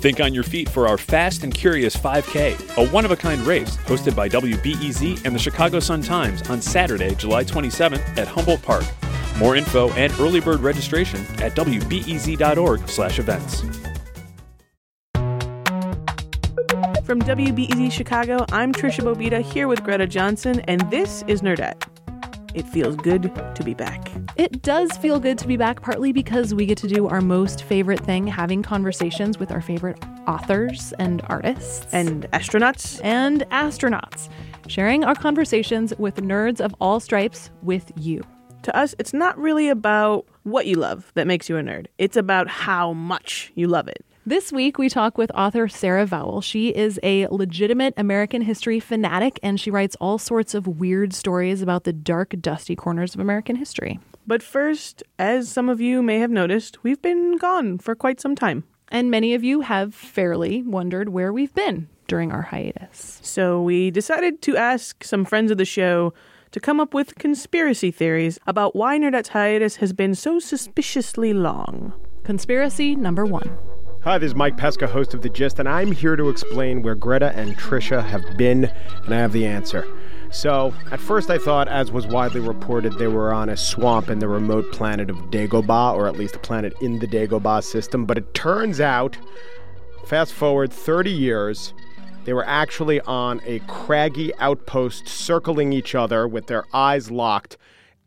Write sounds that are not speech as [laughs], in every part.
Think on your feet for our Fast and Curious 5K, a one of a kind race hosted by WBEZ and the Chicago Sun Times on Saturday, July 27th at Humboldt Park. More info and early bird registration at wbez.org/events. From WBEZ Chicago, I'm Tricia Bobeda here with Greta Johnsen, and this is Nerdette. It feels good to be back. It does feel good to be back, partly because we get to do our most favorite thing having conversations with our favorite authors and artists, And astronauts? and astronauts, sharing our conversations with nerds of all stripes with you. To us, it's not really about what you love that makes you a nerd, it's about how much you love it. This week, we talk with author Sarah Vowell. She is a legitimate American history fanatic, and she writes all sorts of weird stories about the dark, dusty corners of American history. But first, as some of you may have noticed, we've been gone for quite some time. And many of you have fairly wondered where we've been during our hiatus. So we decided to ask some friends of the show to come up with conspiracy theories about why Nerdette's hiatus has been so suspiciously long. Conspiracy number one. Hi, this is Mike Pesca, host of The Gist, and I'm here to explain where Greta and Tricia have been, and I have the answer. So, at first I thought, as was widely reported, they were on a swamp in the remote planet of Dagobah, or at least a planet in the Dagobah system, but it turns out, fast forward 30 years, they were actually on a craggy outpost circling each other with their eyes locked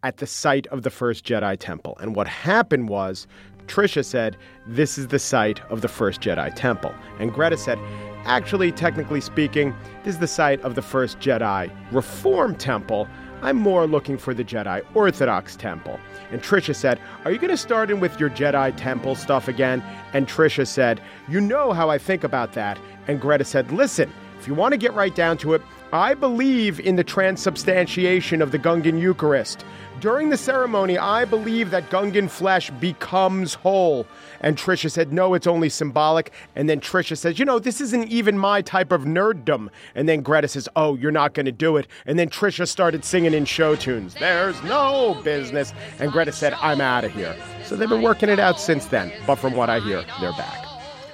at the site of the first Jedi Temple. And what happened was, Tricia said, This is the site of the first Jedi Temple. And Greta said, Actually, technically speaking, this is the site of the first Jedi Reform Temple. I'm more looking for the Jedi Orthodox Temple. And Tricia said, Are you going to start in with your Jedi Temple stuff again? And Tricia said, You know how I think about that. And Greta said, Listen, if you want to get right down to it, I believe in the transubstantiation of the Gungan Eucharist. During the ceremony, I believe that Gungan flesh becomes whole. And Tricia said, No, it's only symbolic. And then Tricia says, You know, this isn't even my type of nerddom. And then Greta says, Oh, you're not going to do it. And then Tricia started singing in show tunes, There's no business. And Greta said, I'm out of here. So they've been working it out since then. But from what I hear, they're back.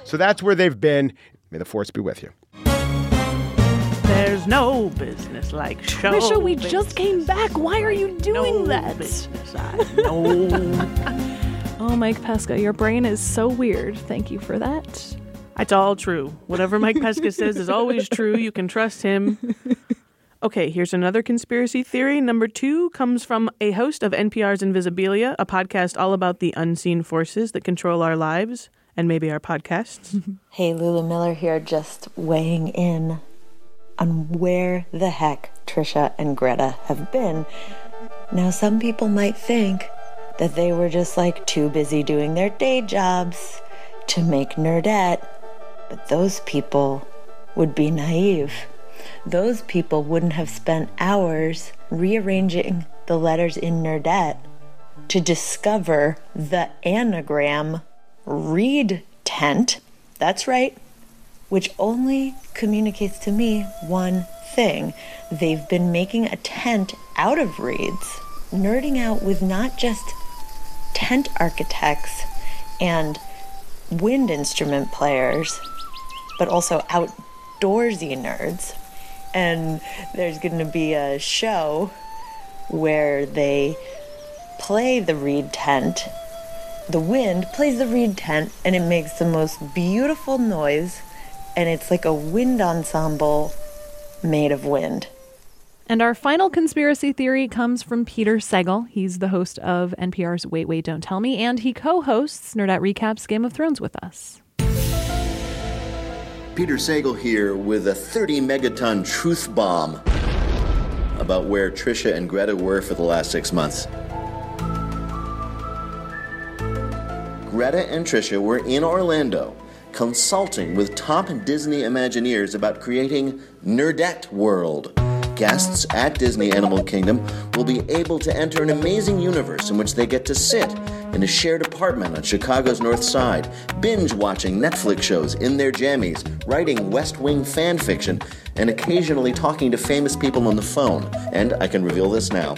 So that's where they've been. May the force be with you. There's no business like show. Tricia, we business. just came back. Why are you doing no that? Business, I know. [laughs] Oh, Mike Pesca, your brain is so weird. Thank you for that. It's all true. Whatever Mike Pesca [laughs] says is always true. You can trust him. [laughs] Okay, here's another conspiracy theory. Number two comes from a host of NPR's Invisibilia, a podcast all about the unseen forces that control our lives and maybe our podcasts. Hey, Lulu Miller here, just weighing in on where the heck Tricia and Greta have been. Now, some people might think that they were just like too busy doing their day jobs to make Nerdette, but those people would be naive. Those people wouldn't have spent hours rearranging the letters in Nerdette to discover the anagram read tent. That's right, which only communicates to me one thing. They've been making a tent out of reeds, nerding out with not just tent architects and wind instrument players, but also outdoorsy nerds. And there's going to be a show where they play the reed tent. The wind plays the reed tent and it makes the most beautiful noise. And it's like a wind ensemble made of wind. And our final conspiracy theory comes from Peter Sagal. He's the host of NPR's Wait, Wait, Don't Tell Me, and he co hosts Nerdette Recaps Game of Thrones with us. Peter Sagal here with a 30 megaton truth bomb about where Tricia and Greta were for the last six months. Greta and Tricia were in Orlando consulting with top Disney Imagineers about creating Nerdette World, Guests at Disney Animal Kingdom will be able to enter an amazing universe in which they get to sit in a shared apartment on Chicago's North Side, binge watching Netflix shows in their jammies, writing West Wing fan fiction, and occasionally talking to famous people on the phone. And I can reveal this now.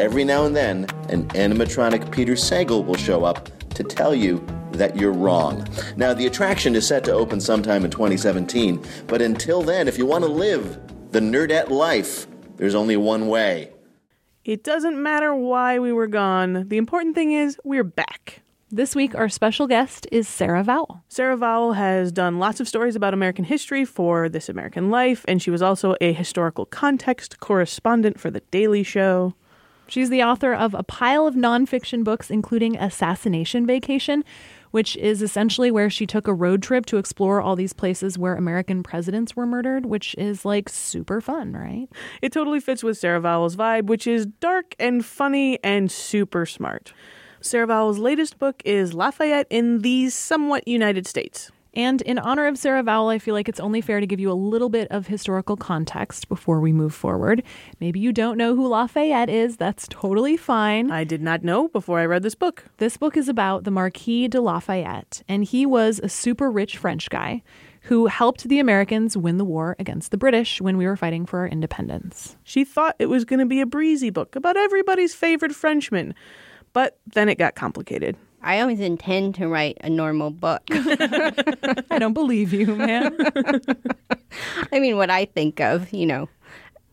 Every now and then, an animatronic Peter Sagal will show up to tell you that you're wrong. Now, the attraction is set to open sometime in 2017, but until then, if you want to live the nerdette life, there's only one way. It doesn't matter why we were gone. The important thing is we're back. This week, our special guest is Sarah Vowell. Sarah Vowell has done lots of stories about American history for This American Life, and she was also a historical context correspondent for The Daily Show. She's the author of a pile of nonfiction books, including Assassination Vacation, which is essentially where she took a road trip to explore all these places where American presidents were murdered, which is like super fun, right? It totally fits with Sarah Vowell's vibe, which is dark and funny and super smart. Sarah Vowell's latest book is Lafayette in the somewhat United States. And in honor of Sarah Vowell, I feel like it's only fair to give you a little bit of historical context before we move forward. Maybe you don't know who Lafayette is. That's totally fine. I did not know before I read this book. This book is about the Marquis de Lafayette, and he was a super rich French guy who helped the Americans win the war against the British when we were fighting for our independence. She thought it was going to be a breezy book about everybody's favorite Frenchman, but then it got complicated. I always intend to write a normal book. [laughs] I don't believe you, man. [laughs] I mean, what I think of, you know,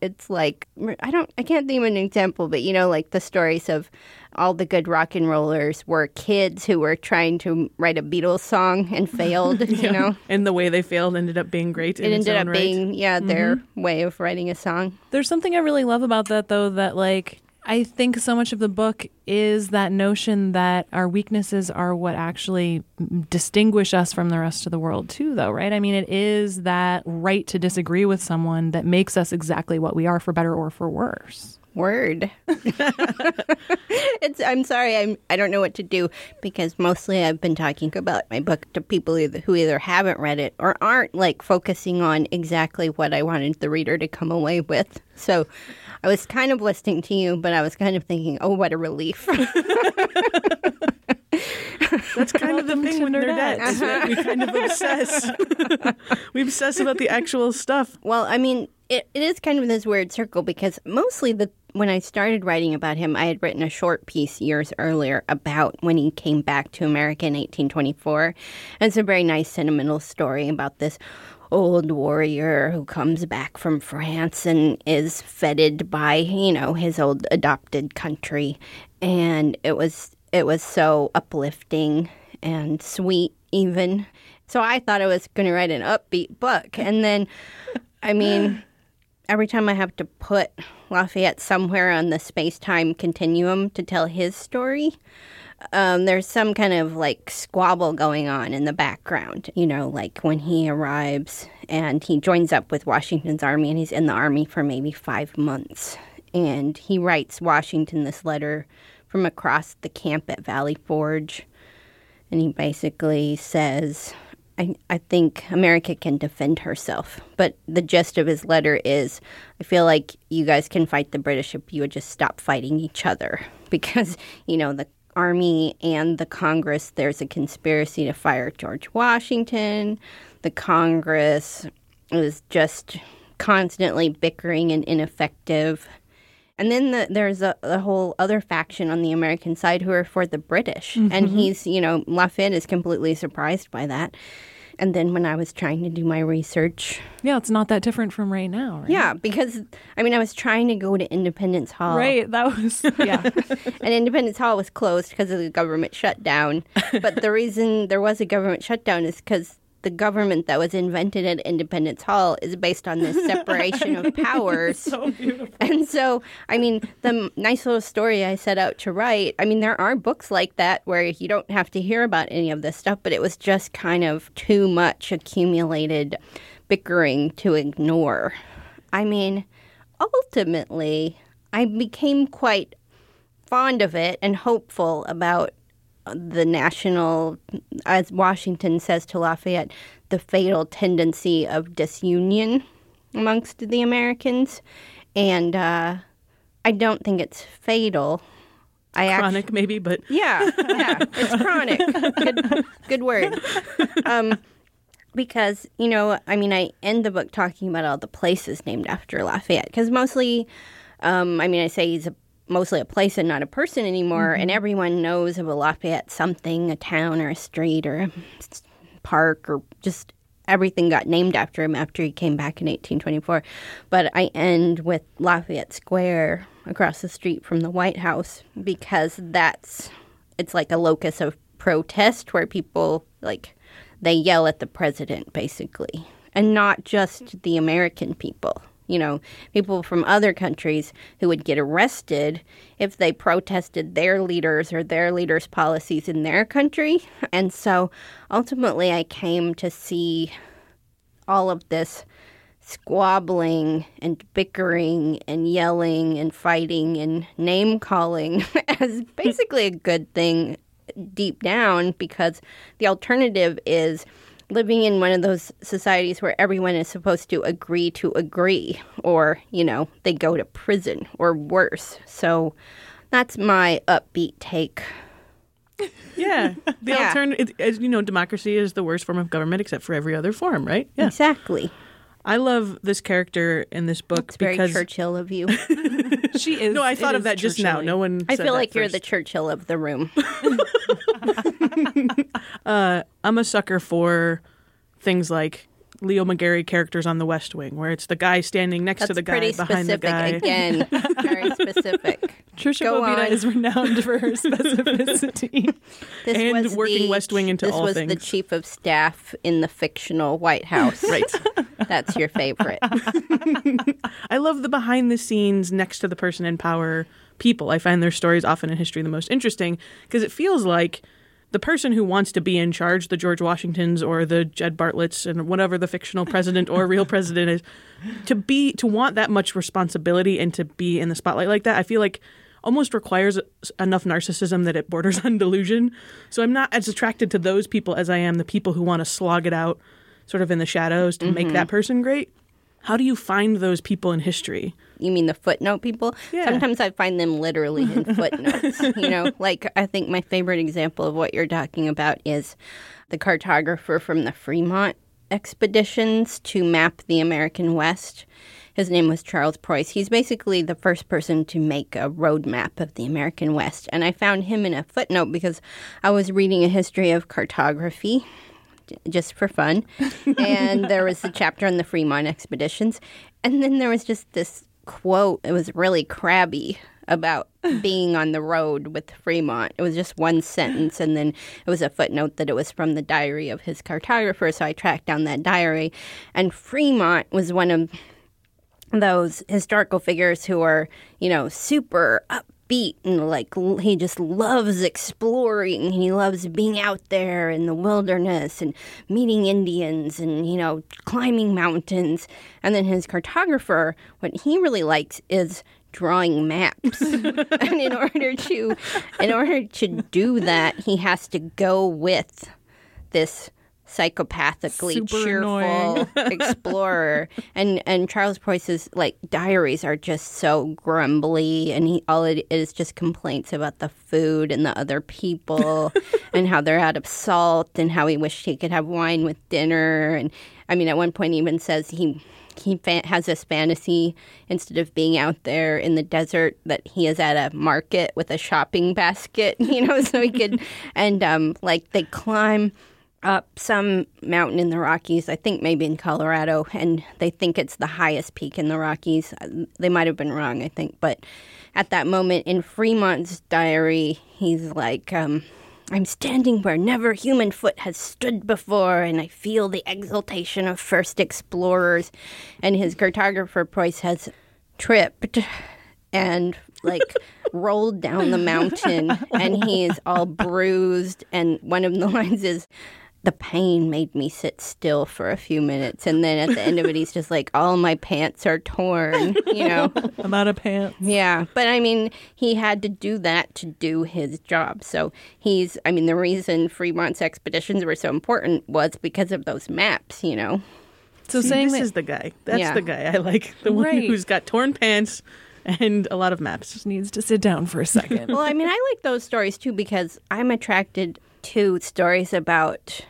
it's like I don't, I can't think of an example, but you know, like the stories of all the good rock and rollers were kids who were trying to write a Beatles song and [laughs] failed. Yeah. You know, And the way they failed ended up being great. in it ended up right. being yeah their mm-hmm. way of writing a song. There's something I really love about that, though, that like I think so much of the book is that notion that our weaknesses are what actually distinguish us from the rest of the world, too, though, right? I mean, it is that right to disagree with someone that makes us exactly what we are, for better or for worse. Word. [laughs] it's. I'm sorry. I'm. I don't know what to do because mostly I've been talking about my book to people either, who either haven't read it or aren't like focusing on exactly what I wanted the reader to come away with. So, I was kind of listening to you, but I was kind of thinking, oh, what a relief. [laughs] That's kind of the Welcome thing to with Nerdettes. Nerdettes. right? Uh-huh. We kind of obsess. [laughs] [laughs] we obsess about the actual stuff. Well, I mean, it, it is kind of this weird circle because mostly the when I started writing about him, I had written a short piece years earlier about when he came back to America in 1824. And it's a very nice sentimental story about this old warrior who comes back from France and is feted by, you know, his old adopted country. And it was it was so uplifting and sweet even. So I thought I was going to write an upbeat book. And then I mean, every time I have to put Lafayette somewhere on the space time continuum to tell his story, um, there's some kind of like squabble going on in the background. You know, like when he arrives and he joins up with Washington's army and he's in the army for maybe five months. And he writes Washington this letter from across the camp at Valley Forge. And he basically says, I, I think America can defend herself. But the gist of his letter is I feel like you guys can fight the British if you would just stop fighting each other. [laughs] Because, you know, the Army and the Congress, there's a conspiracy to fire George Washington. The Congress is just constantly bickering and ineffective. And then the, there's a, a whole other faction on the American side who are for the British. And mm-hmm. he's, you know, Lafayette is completely surprised by that. And then when I was trying to do my research, Yeah, it's not that different from right now, right? yeah, because I mean, I was trying to go to Independence Hall. Right. That was, [laughs] yeah. And Independence Hall was closed because of the government shutdown. But the reason there was a government shutdown is because the government that was invented at Independence Hall is based on this separation of [laughs] powers. So beautiful. And so, I mean, the nice little story I set out to write, I mean, there are books like that where you don't have to hear about any of this stuff, but it was just kind of too much accumulated bickering to ignore. I mean, ultimately, I became quite fond of it and hopeful about the national, as Washington says to Lafayette, the fatal tendency of disunion amongst the Americans. and uh, I don't think it's fatal. I actu- Chronic, maybe, but [laughs] yeah, yeah, it's chronic. Good, good word. Um, because you know, I mean, I end the book talking about all the places named after Lafayette. Because mostly, um, I mean, I say he's a, mostly a place and not a person anymore, and mm-hmm. everyone knows of a Lafayette something, a town or a street or a park or just everything got named after him after he came back in 1824. But I end with Lafayette Square across the street from the White House because that's it's like a locus of protest where people like they yell at the president basically and not just the American people. You know, people from other countries who would get arrested if they protested their leaders or their leaders' policies in their country. And so ultimately, I came to see all of this squabbling and bickering and yelling and fighting and name calling [laughs] as basically a good thing deep down because the alternative is living in one of those societies where everyone is supposed to agree to agree or you know they go to prison or worse so that's my upbeat take yeah, [laughs] the Yeah. alternative, as you know, democracy is the worst form of government except for every other form, right? Yeah, exactly I love this character in this book it's very churchill of you [laughs] She is. [laughs] no, I thought of that just now. No one. i feel like you're the churchill of the room Uh, I'm a sucker for things like Leo McGarry characters on The West Wing, where it's the guy standing next that's to the guy pretty behind specific the guy. again very [laughs] specific Tricia Go Bobeda on. is renowned for her [laughs] specificity. [laughs] This And was working the- West Wing into all things. this was the chief of staff in the fictional White House. Right. That's your favorite. I love the behind the scenes, next to the person in power people. I find their stories often in history the most interesting because it feels like the person who wants to be in charge, the George Washingtons or the Jed Bartletts and whatever the fictional president or real president is, to be to want that much responsibility and to be in the spotlight like that, I feel like almost requires enough narcissism that it borders [laughs] on delusion. So I'm not as attracted to those people as I am the people who want to slog it out sort of in the shadows to make mm-hmm. that person great. How do you find those people in history? You mean the footnote people? Yeah. Sometimes I find them literally in [laughs] footnotes. you know, like I think my favorite example of what you're talking about is the cartographer from the Fremont expeditions to map the American West. His name was Charles Preuss. He's basically the first person to make a road map of the American West. And I found him in a footnote because I was reading a history of cartography just for fun. [laughs] and there was a chapter on the Fremont expeditions. And then there was just this quote. It was really crabby about [laughs] being on the road with Fremont. It was just one sentence. And then it was a footnote that it was from the diary of his cartographer. So I tracked down that diary. And Fremont was one of those historical figures who are, you know, super upbeat and like he just loves exploring. He loves being out there in the wilderness and meeting Indians and, you know, climbing mountains. And then his cartographer, what he really likes is drawing maps. [laughs] [laughs] and in order to in order to do that, he has to go with this psychopathically Super cheerful [laughs] explorer. And and Charles Preuss's like diaries are just so grumbly and he all it is just complaints about the food and the other people [laughs] and how they're out of salt and how he wished he could have wine with dinner. And I mean at one point he even says he he fa- has this fantasy instead of being out there in the desert that he is at a market with a shopping basket [laughs] you know so he could and um like they climb up some mountain in the Rockies, I think maybe in Colorado, and they think it's the highest peak in the Rockies. They might have been wrong, I think, but at that moment in Fremont's diary, he's like, um, I'm standing where never human foot has stood before, and I feel the exultation of first explorers. And his cartographer, Preuss, has tripped and like [laughs] rolled down the mountain and he is all bruised and one of the [laughs] lines is the pain made me sit still for a few minutes and then at the end of it he's just like all my pants are torn you [laughs] know I'm out of pants. yeah but i mean he had to do that to do his job so he's i mean the reason fremont's expeditions were so important was because of those maps you know So See, saying this that is the guy. That's Yeah. the guy I like. The one Right. who's got torn pants and a lot of maps. just needs to sit down for a second. well, I mean, I like those stories too because I'm attracted to stories about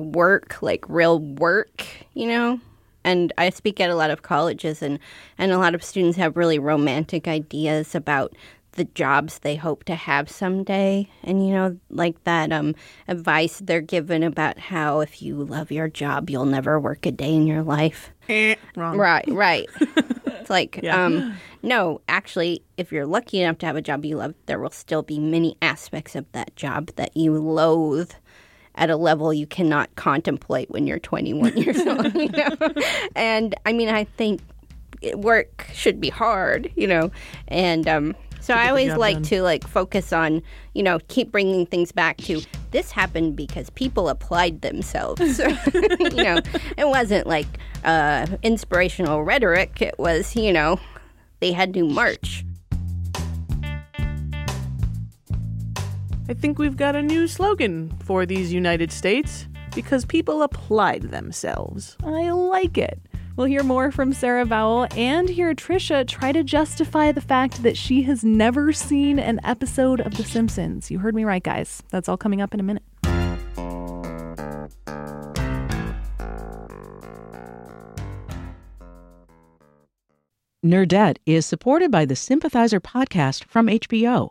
work, like real work, you know? And I speak at a lot of colleges, and, and a lot of students have really romantic ideas about the jobs they hope to have someday. And, you know, like that um, advice they're given about how if you love your job, you'll never work a day in your life. Eh, wrong. Right, right. [laughs] it's like, Yeah. um, no, actually, if you're lucky enough to have a job you love, there will still be many aspects of that job that you loathe at a level you cannot contemplate when you're 21 years [laughs] old. You know? And I mean, I think work should be hard, you know, and um, so I always like done. to like focus on, you know, keep bringing things back to this happened because people applied themselves. [laughs] you know, it wasn't like uh, inspirational rhetoric. It was, you know, they had to march. I think we've got a new slogan for these United States because people applied themselves. I like it. We'll hear more from Sarah Vowell and hear Tricia try to justify the fact that she has never seen an episode of The Simpsons. You heard me right, guys. That's all coming up in a minute. Nerdette is supported by the Sympathizer podcast from HBO.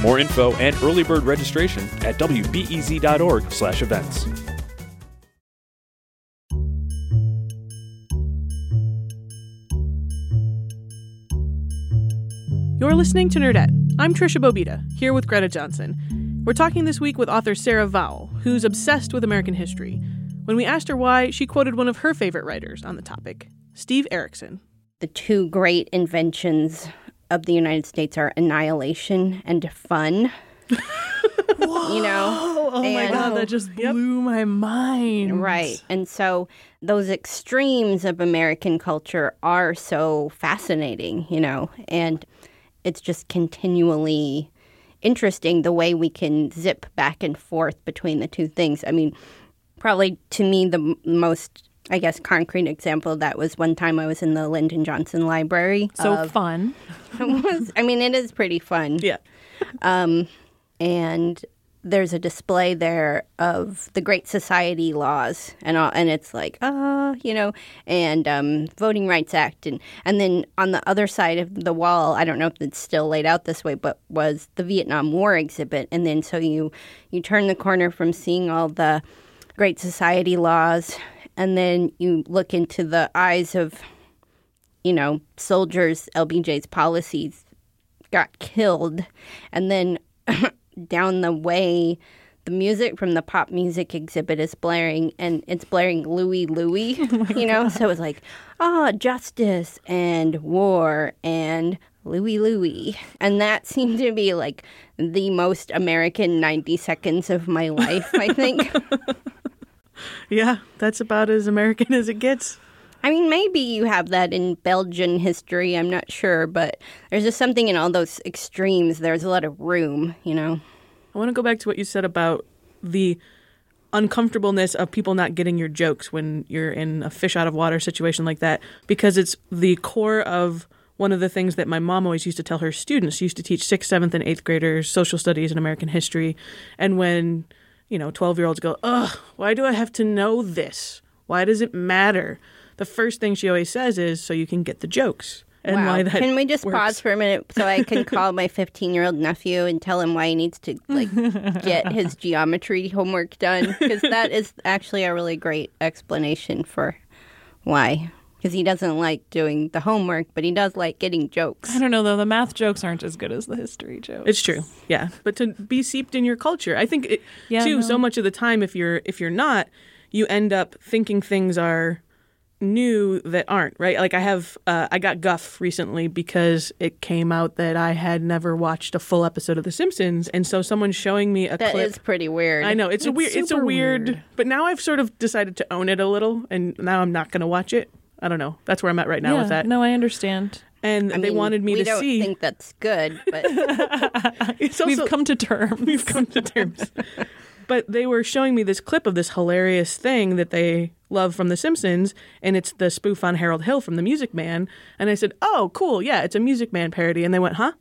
More info and early bird registration at wbez.org/events. You're listening to Nerdette. I'm Tricia Bobeda, here with Greta Johnsen. We're talking this week with author Sarah Vowell, who's obsessed with American history. When we asked her why, she quoted one of her favorite writers on the topic, Steve Erickson. The two great inventions of the United States are annihilation and fun. [laughs] you know? Oh my god, that just blew my mind. Right. And so those extremes of American culture are so fascinating, you know, and it's just continually interesting the way we can zip back and forth between the two things. I mean, probably to me, the m- most, I guess, concrete example that was one time I was in the Lyndon Johnson Library. So of- fun. [laughs] was, I mean, it is pretty fun Yeah. and there's a display there of the Great Society laws, and all, and it's like, ah, you know, and um, Voting Rights Act, and and then on the other side of the wall, I don't know if it's still laid out this way, but was the Vietnam War exhibit, and then so you you turn the corner from seeing all the Great Society laws, and then you look into the eyes of, you know, soldiers. LBJ's policies got killed, and then [laughs] down the way, the music from the pop music exhibit is blaring, and it's blaring Louie Louie, [laughs] you know. So it's like, ah, justice and war and Louie Louie, and that [laughs] seemed to be like the most American ninety seconds of my life. I think. Yeah, that's about as American as it gets. I mean, maybe you have that in Belgian history. I'm not sure, but there's just something in all those extremes. There's a lot of room, you know. I want to go back to what you said about the uncomfortableness of people not getting your jokes when you're in a fish out of water situation like that because it's the core of one of the things that my mom always used to tell her students. She used to teach sixth, seventh, and eighth graders social studies and American history. And when, you know, 12 year olds go, ugh, why do I have to know this? Why does it matter? The first thing she always says is so you can get the jokes. And wow. why that Can we just works. pause for a minute so I can [laughs] call my 15 year old nephew and tell him why he needs to like get his [laughs] geometry homework done? Because that is actually a really great explanation for why. Because he doesn't like doing the homework, but he does like getting jokes. I don't know though. The math jokes aren't as good as the history jokes. It's true, yeah. But to be seeped in your culture, I think it, Yeah, too. no. So much of the time, if you're if you're not, you end up thinking things are new that aren't right. Like I have, uh, I got Guff recently because it came out that I had never watched a full episode of The Simpsons, and so someone's showing me a That clip. is pretty weird. I know it's, a weird. It's a weird, weird. But now I've sort of decided to own it a little, and now I'm not going to watch it. I don't know. That's where I'm at right now yeah, with that. No, I understand. And I they mean, wanted me we to don't see. think that's good, but [laughs] it's also, We've come to terms. [laughs] We've come to terms. but they were showing me this clip of this hilarious thing that they love from The Simpsons, and it's the spoof on Harold Hill from The Music Man. And I said, "Oh, cool, yeah, it's a Music Man parody." And they went, "Huh?"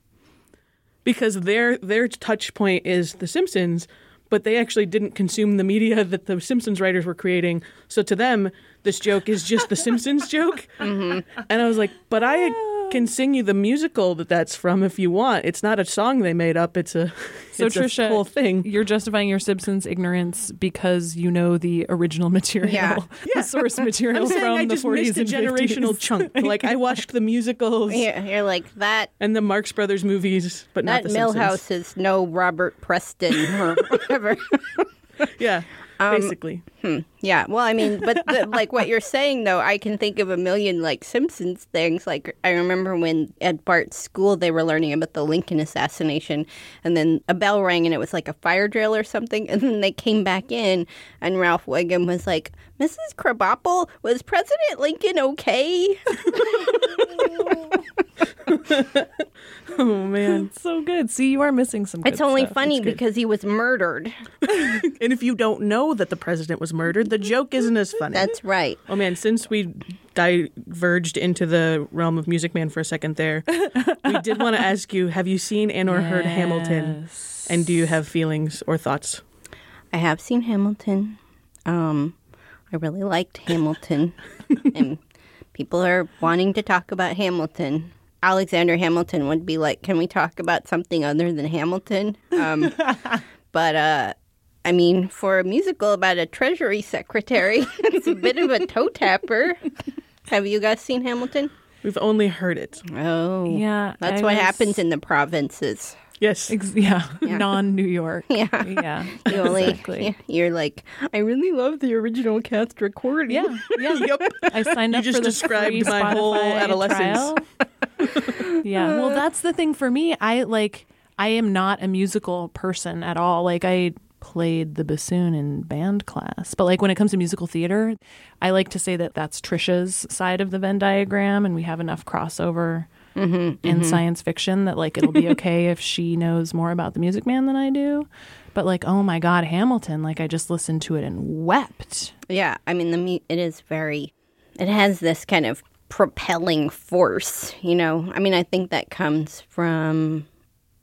Because their their touch point is The Simpsons, but they actually didn't consume the media that the Simpsons writers were creating. So to them, this joke is just the Simpsons joke. [laughs] Mm-hmm. And I was like, "But I." Can sing you the musical that that's from if you want. It's not a song they made up. It's a So it's Tricia, a whole thing. You're justifying your Simpsons ignorance because you know the original material, Yeah. [laughs] the source material I'm saying from I the just 40s missed a generational 50s. chunk. [laughs] Like I watched the musicals you're, you're like that. and the Marx Brothers movies, but not That the Milhouse Simpsons. is no Robert Preston or whatever. Yeah, Um, basically. Yeah, well, I mean, but the, like what you're saying though, I can think of a million like Simpsons things. Like I remember when at Bart's school they were learning about the Lincoln assassination, and then a bell rang and it was like a fire drill or something, [laughs] and then they came back in, and Ralph Wiggum was like, "Mrs. Krabappel, was President Lincoln okay?" [laughs] [laughs] [laughs] Oh man! It's [laughs] so good. See, you are missing some. Good It's only stuff. funny It's because he was murdered. [laughs] and if you don't know that the president was murdered, the joke isn't as funny. That's right. oh man! Since we diverged into the realm of Music Man for a second there, we did want to ask you: Have you seen and or heard Hamilton? And do you have feelings or thoughts? I have seen Hamilton. Um, I really liked Hamilton, and people are wanting to talk about Hamilton. Alexander Hamilton would be like, "Can we talk about something other than Hamilton?" Um, [laughs] but uh, I mean, for a musical about a Treasury Secretary, [laughs] it's a bit of a toe tapper. Have you guys seen Hamilton? We've only heard it. Oh, Yeah, That's I what was- happens in the provinces. Yes. Ex- yeah, [laughs] Yeah. non-New York. Yeah. yeah, You only, exactly. you're like, I really love the original cast recording. Yeah, yeah. Yep. I signed You up just for the just described free my whole adolescence. [laughs] yeah, well, that's the thing for me. I like. I am not a musical person at all. Like I played the bassoon in band class, but like when it comes to musical theater, I like to say that that's Tricia's side of the Venn diagram, and we have enough crossover. Mm-hmm, in mm-hmm. science fiction that like it'll be [laughs] okay if she knows more about the music man than I do. But like, oh my god, Hamilton, like I just listened to it and wept. Yeah, I mean the it is very it has this kind of propelling force, you know. I mean, I think that comes from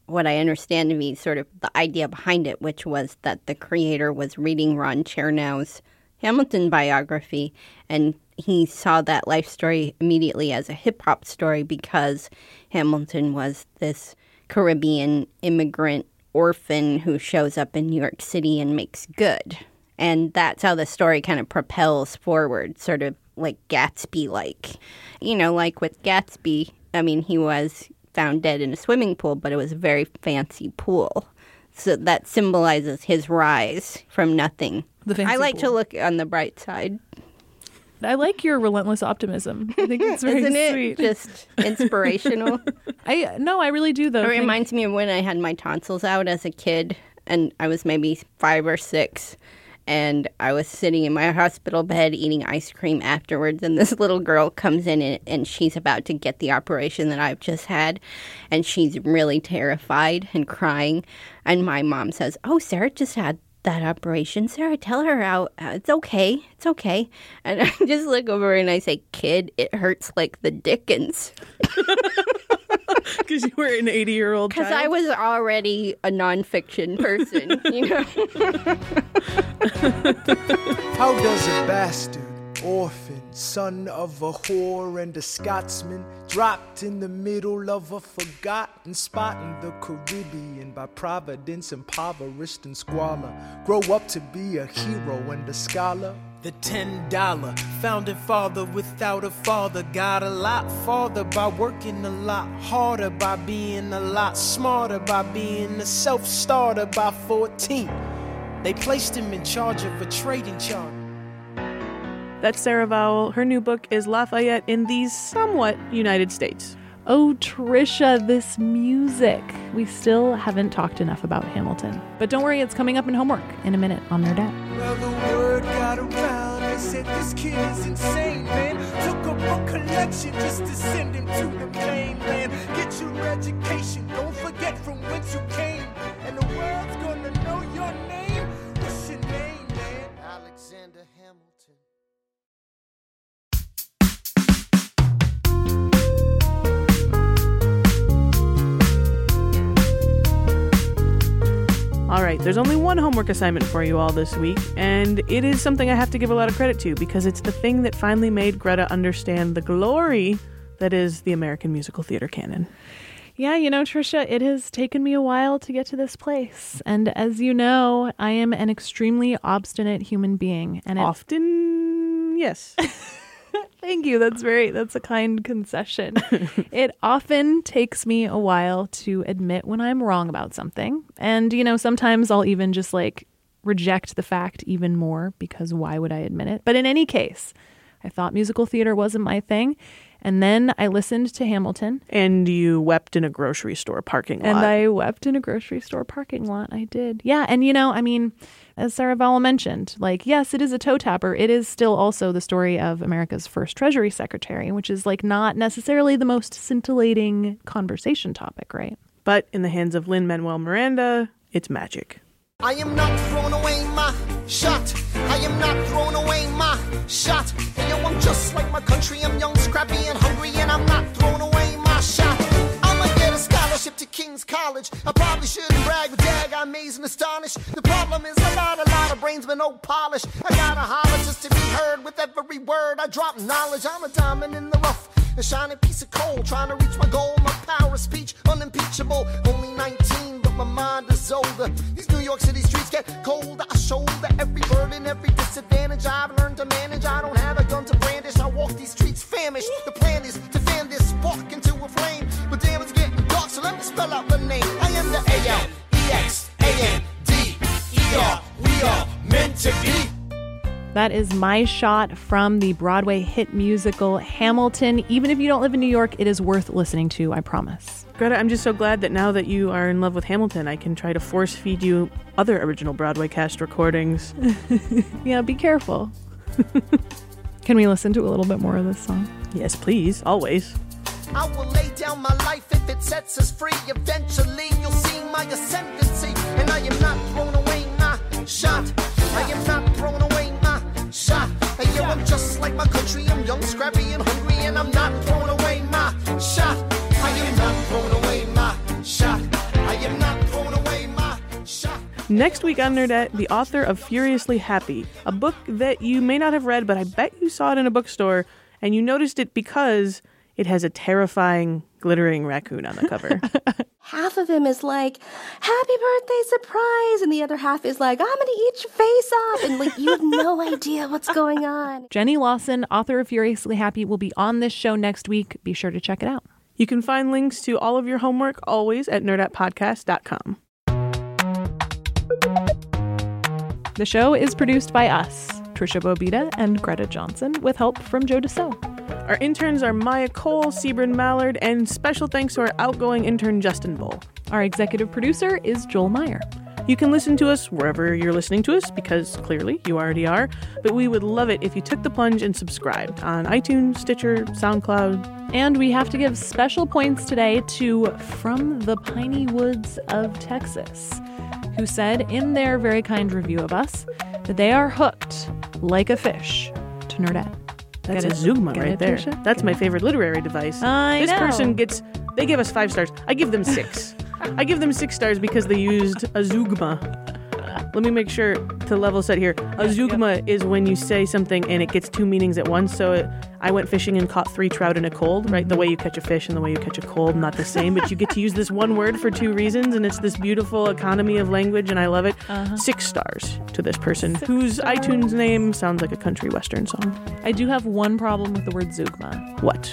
what I understand to be sort of the idea behind it, which was that the creator was reading Ron Chernow's Hamilton biography and he saw that life story immediately as a hip hop story because Hamilton was this Caribbean immigrant orphan who shows up in New York City and makes good. And that's how the story kind of propels forward, sort of like Gatsby like. You know, like with Gatsby, I mean, he was found dead in a swimming pool, but it was a very fancy pool. So that symbolizes his rise from nothing. The fancy I like to look on the bright side. I like your relentless optimism. I think it's [laughs] very Isn't it sweet. just inspirational? [laughs] I no, I really do though. It reminds me of when I had my tonsils out as a kid, and I was maybe five or six, and I was sitting in my hospital bed eating ice cream afterwards, and this little girl comes in and, and she's about to get the operation that I've just had, and she's really terrified and crying, and my mom says, "Oh, Sarah just had." That operation, Sarah, tell her how uh, it's okay. It's okay. And [laughs] I just look over and I say, Kid, it hurts like the Dickens. [laughs] [laughs] Because you were an 80 year old Because I was already a nonfiction person, [laughs] you know. How does a bastard, orphan, son of a whore and a Scotsman, dropped in the middle of a forgotten spot in the Caribbean by providence, impoverished and squalor, grow up to be a hero and a scholar? The ten dollar founding father without a father got a lot farther by working a lot harder, by being a lot smarter, by being a self starter by 14. They placed him in charge of a trading charter. That's Sarah Vowell. Her new book is Lafayette in the somewhat United States. Oh, Tricia, this music. We still haven't talked enough about Hamilton. But don't worry, it's coming up in homework in a minute on Nerdette. Well, the word got around. They said this kid is insane, man. Took a collection just to send him to the mainland. Get your education. Don't forget from whence you came. And the world's gonna know your name. What's your name, man? Alexander Hamilton. All right, there's only one homework assignment for you all this week, and it is something I have to give a lot of credit to because it's the thing that finally made Greta understand the glory that is the American musical theater canon. Yeah, you know, Tricia, it has taken me a while to get to this place. And as you know, I am an extremely obstinate human being. And it, Often, yes. [laughs] [laughs] thank you. That's very, that's a kind concession. [laughs] it often takes me a while to admit when I'm wrong about something. And, you know, sometimes I'll even just like reject the fact even more because why would I admit it? But in any case, I thought musical theater wasn't my thing. And then I listened to Hamilton and you wept in a grocery store parking lot. And I wept in a grocery store parking lot. I did. Yeah. And, you know, I mean, as Sarah Vowell mentioned, like, yes, it is a toe tapper. It is still also the story of America's first Treasury Secretary, which is like not necessarily the most scintillating conversation topic, right? but in the hands of Lin Manuel Miranda, it's magic. I am not throwing away my shot. I am not throwing away my shot. Just like my country. I'm young, scrappy, and hungry, and I'm not throwing away my shot. I'ma get a scholarship to King's College. I probably shouldn't brag, but dag, I'm amazed and astonished. The problem is I got a lot of brains, but no polish. I gotta holler just to be heard with every word. I drop knowledge. I'm a diamond in the rough. A shining piece of coal, trying to reach my goal. My power of speech, unimpeachable. Only 19, but my mind is older. These New York City streets get colder. I shoulder every burden, every disadvantage I've learned to manage. I don't have a gun to brandish. I walk these streets famished. The plan is to fan this spark into a flame. But damn, it's getting dark, so let me spell out the name. I am the A L E X A N D E R. We are meant to be. That is my shot from the Broadway hit musical Hamilton. Even if you don't live in New York, it is worth listening to, I promise. Greta, I'm just so glad that now that you are in love with Hamilton, I can try to force feed you other original Broadway cast recordings. [laughs] Yeah, be careful. [laughs] Can we listen to a little bit more of this song? yes, please, always. I will lay down my life if it sets us free. Eventually, you'll see my ascendancy. And I am not throwing away my shot. I am not just like my country. I'm young, scrappy, and hungry. And I'm not throwing away my shot. I am not throwing away my shot. I am not throwing away my shot. Next week on Nerdette, the author of Furiously Happy, a book that you may not have read, but I bet you saw it in a bookstore and you noticed it because it has a terrifying, glittering raccoon on the cover. [laughs] half of him is like, happy birthday surprise. And the other half is like, I'm going to eat your face off. And like, you have no [laughs] idea what's going on. Jenny Lawson, author of Furiously Happy, will be on this show next week. Be sure to check it out. you can find links to all of your homework always at nerdettepodcast.com. The show is produced by us, Tricia Bobeda and Greta Johnsen, with help from Joe DeSo. Our interns are Maya Cole, Sebrin Mallard, and special thanks to our outgoing intern Justin Bull. Our executive producer is Joel Meyer. You can listen to us wherever you're listening to us because clearly you already are, but we would love it if you took the plunge and subscribed on iTunes, Stitcher, SoundCloud. And we have to give special points today to From the Piney Woods of Texas, who said in their very kind review of us that they are hooked like a fish to Nerdette. That's Get a it? Zeugma right it, there. Tricia? That's my favorite literary device. I this know. person gets, they give us five stars. I give them six. I give them six stars because they used a Zeugma. Let me make sure to level set here. A Zeugma is when you say something and it gets two meanings at once. So it, I went fishing and caught three trout in a cold, right? The mm-hmm. way you catch a fish and the way you catch a cold, not the same, but you get to use this one word for two reasons, and it's this beautiful economy of language, and I love it. Uh-huh. Six stars to this person whose iTunes name sounds like a country western song. I do have one problem with the word Zeugma. What?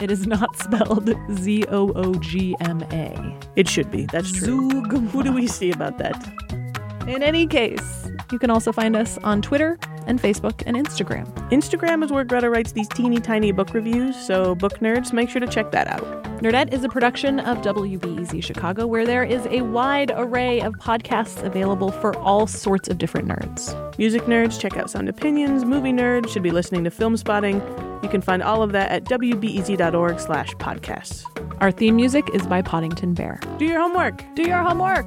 It is not [laughs] spelled Z O O G M A. It should be. That's true. Who do we see about that? In any case, you can also find us on Twitter and Facebook and Instagram. Instagram is where Greta writes these teeny tiny book reviews, so book nerds, make sure to check that out. Nerdette is a production of WBEZ Chicago, where there is a wide array of podcasts available for all sorts of different nerds. Music nerds, check out Sound Opinions. Movie nerds should be listening to Filmspotting. You can find all of that at wbez.org slash podcasts. Our theme music is by Poddington Bear. Do your homework. Do your homework.